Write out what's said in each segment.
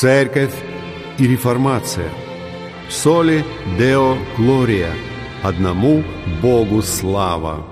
Церковь и реформация. Соли Део Глория. Одному Богу слава.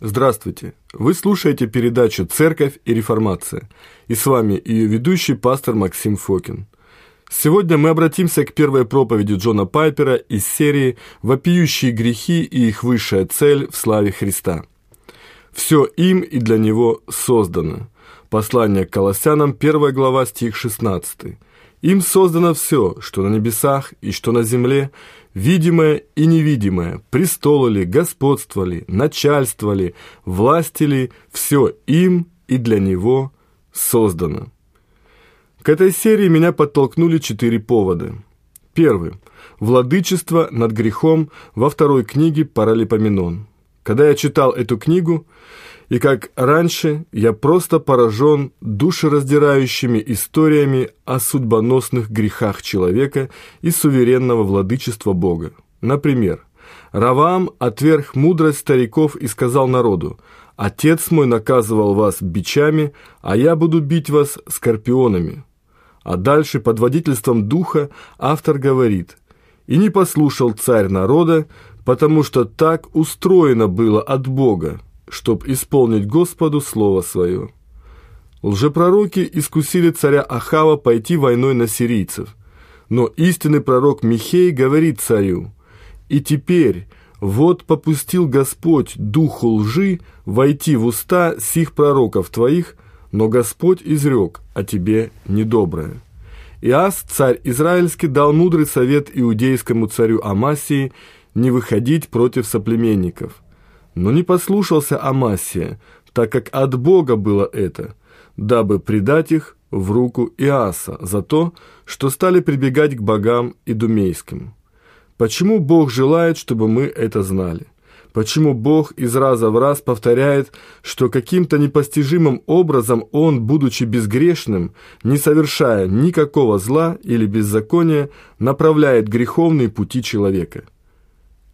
Здравствуйте! Вы слушаете передачу «Церковь и реформация» и с вами ее ведущий пастор Максим Фокин. Сегодня мы обратимся к первой проповеди Джона Пайпера из серии «Вопиющие грехи и их высшая цель в славе Христа». Все им и для Него создано. Послание к Колоссянам, 1 глава, стих 16. Им создано все, что на небесах и что на земле, видимое и невидимое, престолы ли, господство ли, начальство ли, власти ли, все им и для него создано. К этой серии меня подтолкнули четыре повода. Первый. Владычество над грехом во второй книге Паралипоменон. Когда я читал эту книгу, и как раньше, я просто поражен душераздирающими историями о судьбоносных грехах человека и суверенного владычества Бога. Например, Равам отверг мудрость стариков и сказал народу, «Отец мой наказывал вас бичами, а я буду бить вас скорпионами». А дальше под водительством духа автор говорит, «И не послушал царь народа, потому что так устроено было от Бога, чтоб исполнить Господу слово свое». Лжепророки искусили царя Ахава пойти войной на сирийцев. Но истинный пророк Михей говорит царю, «И теперь, вот попустил Господь духу лжи войти в уста сих пророков твоих, но Господь изрек о тебе недоброе». Иас, царь израильский, дал мудрый совет иудейскому царю Амасии не выходить против соплеменников. Но не послушался Амасия, так как от Бога было это, дабы предать их в руку Иаса за то, что стали прибегать к богам идумейским. Почему Бог желает, чтобы мы это знали? Почему Бог из раза в раз повторяет, что каким-то непостижимым образом Он, будучи безгрешным, не совершая никакого зла или беззакония, направляет греховные пути человека?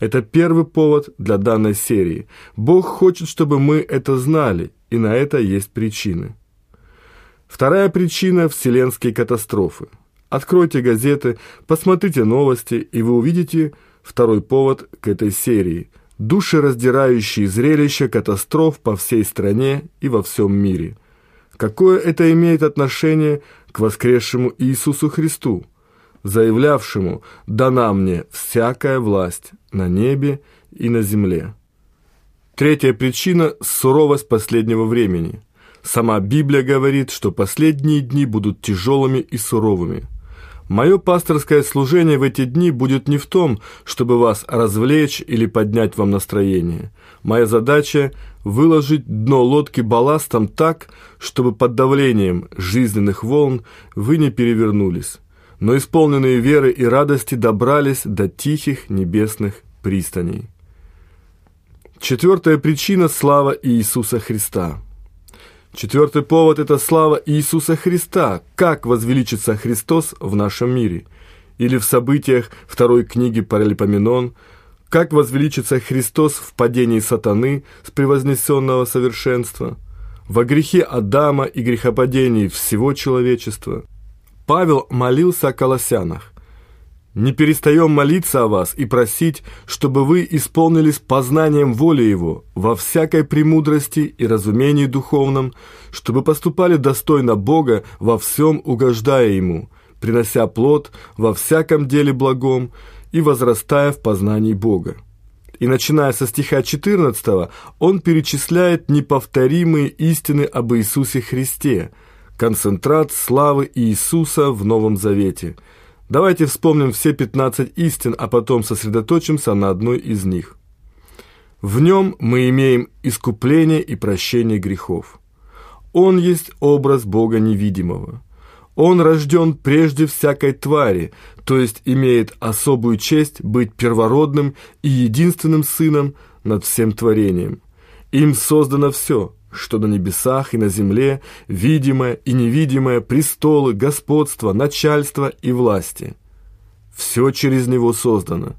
Это первый повод для данной серии. Бог хочет, чтобы мы это знали, и на это есть причины. Вторая причина – вселенские катастрофы. Откройте газеты, посмотрите новости, и вы увидите второй повод к этой серии – душераздирающие зрелища катастроф по всей стране и во всем мире. Какое это имеет отношение к воскресшему Иисусу Христу, заявлявшему «дана мне всякая власть на небе и на земле». Третья причина – суровость последнего времени. Сама Библия говорит, что последние дни будут тяжелыми и суровыми – Мое пасторское служение в эти дни будет не в том, чтобы вас развлечь или поднять вам настроение. Моя задача – выложить дно лодки балластом так, чтобы под давлением жизненных волн вы не перевернулись, но исполненные веры и радости добрались до тихих небесных пристаней. Четвертая причина – слава Иисуса Христа – Четвертый повод – это слава Иисуса Христа, как возвеличится Христос в нашем мире. Или в событиях второй книги Паралипоменон, как возвеличится Христос в падении сатаны с превознесенного совершенства, во грехе Адама и грехопадении всего человечества. Павел молился о колоссянах. Не перестаем молиться о вас и просить, чтобы вы исполнились познанием воли Его во всякой премудрости и разумении духовном, чтобы поступали достойно Бога во всем угождая Ему, принося плод во всяком деле благом и возрастая в познании Бога. И начиная со стиха 14, он перечисляет неповторимые истины об Иисусе Христе, концентрат славы Иисуса в Новом Завете – Давайте вспомним все 15 истин, а потом сосредоточимся на одной из них. В нем мы имеем искупление и прощение грехов. Он есть образ Бога невидимого. Он рожден прежде всякой твари, то есть имеет особую честь быть первородным и единственным сыном над всем творением. Им создано все – что на небесах и на земле, видимое и невидимое, престолы, господство, начальство и власти. все через Него создано.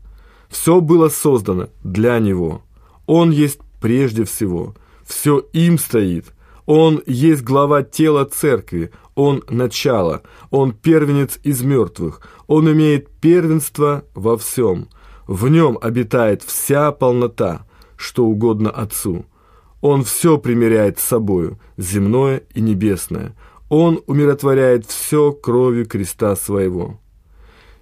Все было создано для Него. Он есть прежде всего. Все им стоит. Он есть глава тела церкви. Он начало. Он первенец из мертвых. Он имеет первенство во всем. В нем обитает вся полнота, что угодно Отцу. Он все примиряет с собою, земное и небесное. Он умиротворяет все кровью креста своего.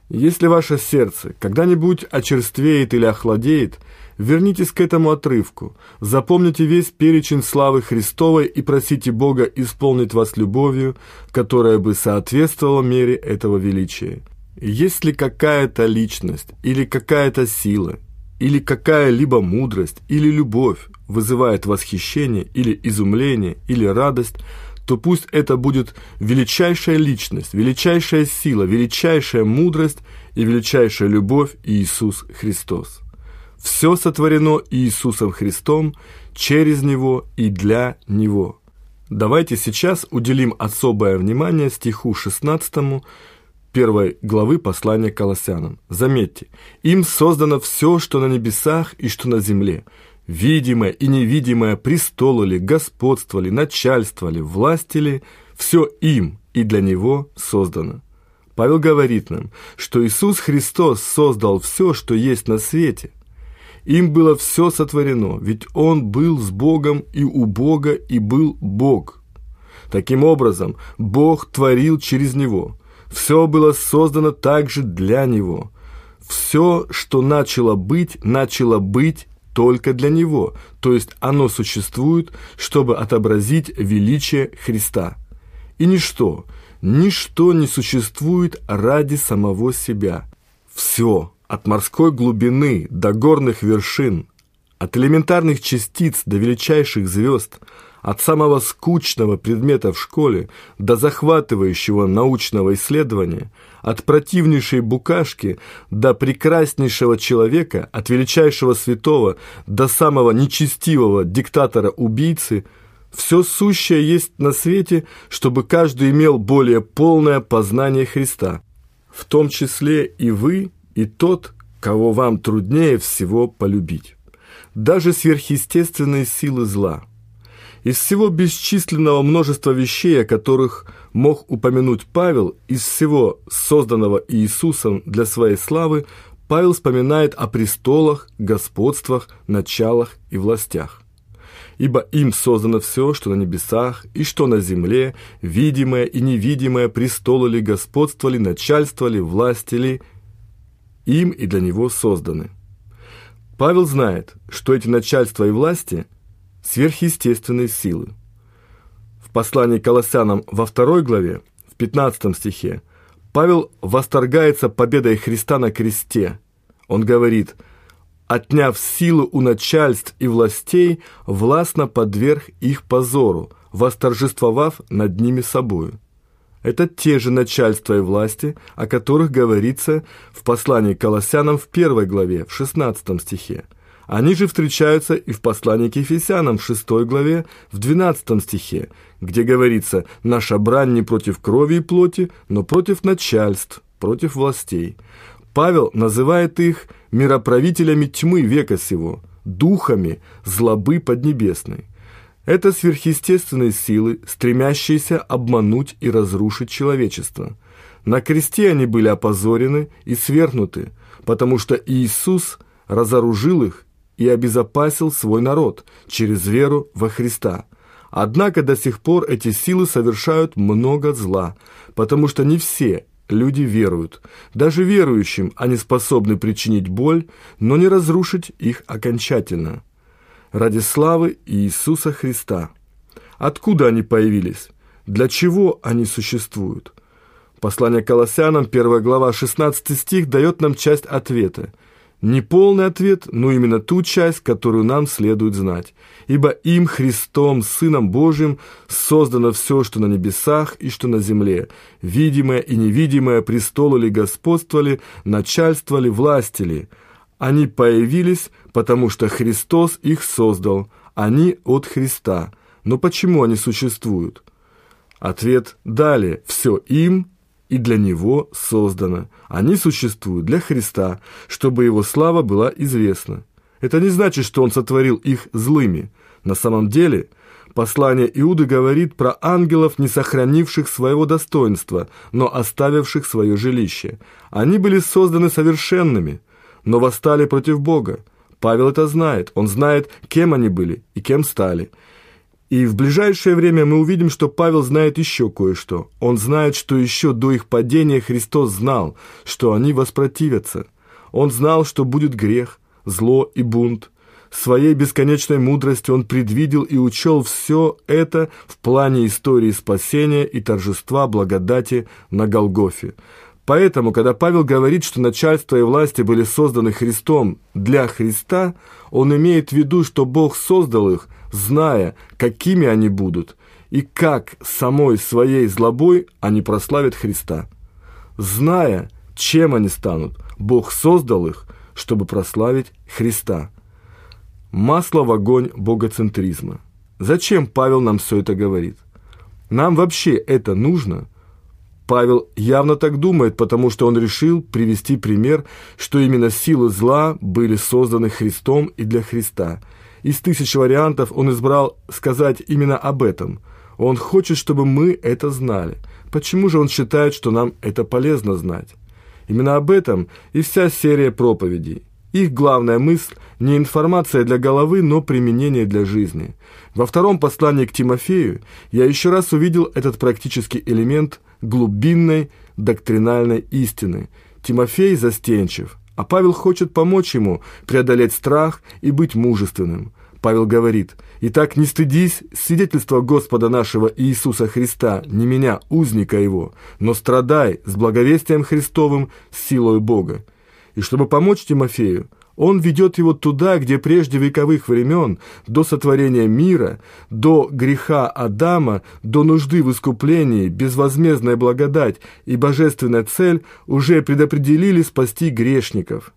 Если ваше сердце когда-нибудь очерствеет или охладеет, вернитесь к этому отрывку, запомните весь перечень славы Христовой и просите Бога исполнить вас любовью, которая бы соответствовала мере этого величия. Есть ли какая-то личность или какая-то сила, или какая-либо мудрость или любовь вызывает восхищение или изумление или радость – то пусть это будет величайшая личность, величайшая сила, величайшая мудрость и величайшая любовь Иисус Христос. Все сотворено Иисусом Христом через Него и для Него. Давайте сейчас уделим особое внимание стиху 16 первой главы послания к Колоссянам. Заметьте, им создано все, что на небесах и что на земле – Видимое и невидимое престолы господствовали, начальствовали, властили, все им и для него создано. Павел говорит нам, что Иисус Христос создал все, что есть на свете. Им было все сотворено, ведь Он был с Богом и у Бога и был Бог. Таким образом, Бог творил через Него. Все было создано также для Него. Все, что начало быть, начало быть только для него, то есть оно существует, чтобы отобразить величие Христа. И ничто, ничто не существует ради самого себя. Все, от морской глубины до горных вершин, от элементарных частиц до величайших звезд – от самого скучного предмета в школе до захватывающего научного исследования, от противнейшей букашки до прекраснейшего человека, от величайшего святого до самого нечестивого диктатора-убийцы, все сущее есть на свете, чтобы каждый имел более полное познание Христа, в том числе и вы, и тот, кого вам труднее всего полюбить. Даже сверхъестественные силы зла – из всего бесчисленного множества вещей, о которых мог упомянуть Павел, из всего созданного Иисусом для своей славы, Павел вспоминает о престолах, господствах, началах и властях. Ибо им создано все, что на небесах и что на земле, видимое и невидимое, престолы ли, господство ли, начальство ли, власти ли, им и для него созданы. Павел знает, что эти начальства и власти – сверхъестественные силы. В послании к Колоссянам во второй главе, в 15 стихе, Павел восторгается победой Христа на кресте. Он говорит «Отняв силу у начальств и властей, властно подверг их позору, восторжествовав над ними собою». Это те же начальства и власти, о которых говорится в послании к Колоссянам в первой главе, в 16 стихе. Они же встречаются и в послании к Ефесянам в 6 главе, в 12 стихе, где говорится «Наша брань не против крови и плоти, но против начальств, против властей». Павел называет их мироправителями тьмы века сего, духами злобы поднебесной. Это сверхъестественные силы, стремящиеся обмануть и разрушить человечество. На кресте они были опозорены и свергнуты, потому что Иисус разоружил их и обезопасил свой народ через веру во Христа. Однако до сих пор эти силы совершают много зла, потому что не все люди веруют. Даже верующим они способны причинить боль, но не разрушить их окончательно. Ради славы Иисуса Христа. Откуда они появились? Для чего они существуют? Послание Колоссянам, 1 глава, 16 стих, дает нам часть ответа – не полный ответ, но именно ту часть, которую нам следует знать. Ибо им, Христом, Сыном Божьим, создано все, что на небесах и что на земле, видимое и невидимое, престолы ли, господство ли, начальство ли, власти ли. Они появились, потому что Христос их создал, они от Христа. Но почему они существуют? Ответ далее. Все им и для Него создано. Они существуют для Христа, чтобы Его слава была известна. Это не значит, что Он сотворил их злыми. На самом деле, послание Иуды говорит про ангелов, не сохранивших своего достоинства, но оставивших свое жилище. Они были созданы совершенными, но восстали против Бога. Павел это знает. Он знает, кем они были и кем стали. И в ближайшее время мы увидим, что Павел знает еще кое-что. Он знает, что еще до их падения Христос знал, что они воспротивятся. Он знал, что будет грех, зло и бунт. Своей бесконечной мудростью он предвидел и учел все это в плане истории спасения и торжества благодати на Голгофе. Поэтому, когда Павел говорит, что начальство и власти были созданы Христом для Христа, он имеет в виду, что Бог создал их, зная, какими они будут, и как самой своей злобой они прославят Христа. Зная, чем они станут, Бог создал их, чтобы прославить Христа. Масло в огонь богоцентризма. Зачем Павел нам все это говорит? Нам вообще это нужно – Павел явно так думает, потому что он решил привести пример, что именно силы зла были созданы Христом и для Христа. Из тысяч вариантов он избрал сказать именно об этом. Он хочет, чтобы мы это знали. Почему же он считает, что нам это полезно знать? Именно об этом и вся серия проповедей. Их главная мысль – не информация для головы, но применение для жизни. Во втором послании к Тимофею я еще раз увидел этот практический элемент глубинной доктринальной истины. Тимофей застенчив, а Павел хочет помочь ему преодолеть страх и быть мужественным. Павел говорит, «Итак, не стыдись свидетельства Господа нашего Иисуса Христа, не меня, узника его, но страдай с благовестием Христовым, с силой Бога». И чтобы помочь Тимофею, он ведет его туда, где прежде вековых времен, до сотворения мира, до греха Адама, до нужды в искуплении, безвозмездная благодать и божественная цель уже предопределили спасти грешников.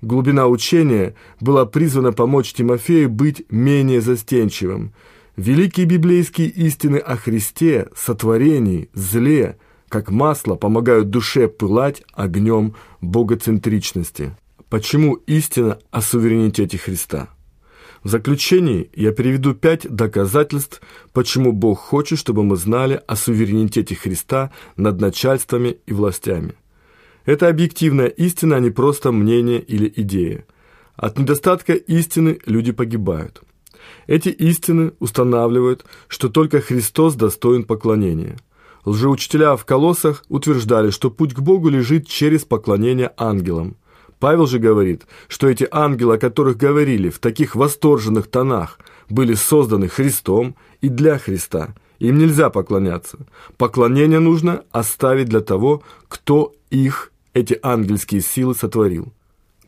Глубина учения была призвана помочь Тимофею быть менее застенчивым. Великие библейские истины о Христе, сотворении, зле, как масло, помогают душе пылать огнем богоцентричности. Почему истина о суверенитете Христа? В заключении я приведу пять доказательств, почему Бог хочет, чтобы мы знали о суверенитете Христа над начальствами и властями. Это объективная истина, а не просто мнение или идея. От недостатка истины люди погибают. Эти истины устанавливают, что только Христос достоин поклонения. Лжеучителя в колоссах утверждали, что путь к Богу лежит через поклонение ангелам – Павел же говорит, что эти ангелы, о которых говорили в таких восторженных тонах, были созданы Христом и для Христа. Им нельзя поклоняться. Поклонение нужно оставить для того, кто их, эти ангельские силы, сотворил.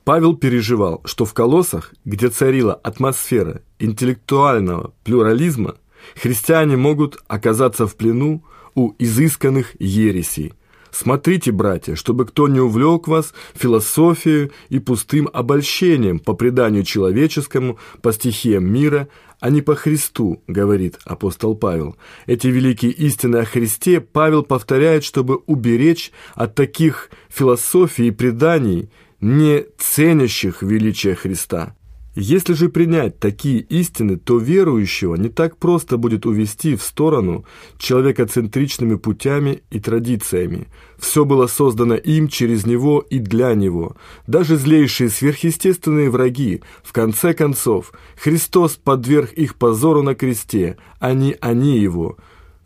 Павел переживал, что в колоссах, где царила атмосфера интеллектуального плюрализма, христиане могут оказаться в плену у изысканных ересей, Смотрите, братья, чтобы кто не увлек вас философией и пустым обольщением по преданию человеческому, по стихиям мира, а не по Христу, говорит апостол Павел. Эти великие истины о Христе Павел повторяет, чтобы уберечь от таких философий и преданий, не ценящих величие Христа. Если же принять такие истины, то верующего не так просто будет увести в сторону человекоцентричными путями и традициями. Все было создано им, через него и для него. Даже злейшие сверхъестественные враги, в конце концов, Христос подверг их позору на кресте, а не они его.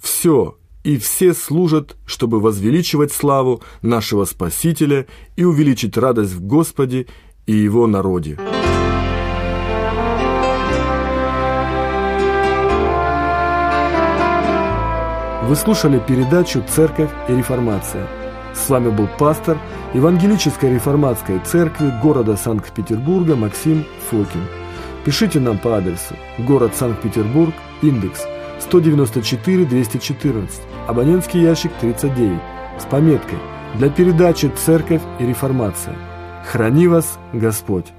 Все и все служат, чтобы возвеличивать славу нашего Спасителя и увеличить радость в Господе и Его народе. Вы слушали передачу «Церковь и реформация». С вами был пастор Евангелической реформатской церкви города Санкт-Петербурга Максим Фокин. Пишите нам по адресу город Санкт-Петербург, индекс 194-214, абонентский ящик 39, с пометкой «Для передачи «Церковь и реформация». Храни вас Господь!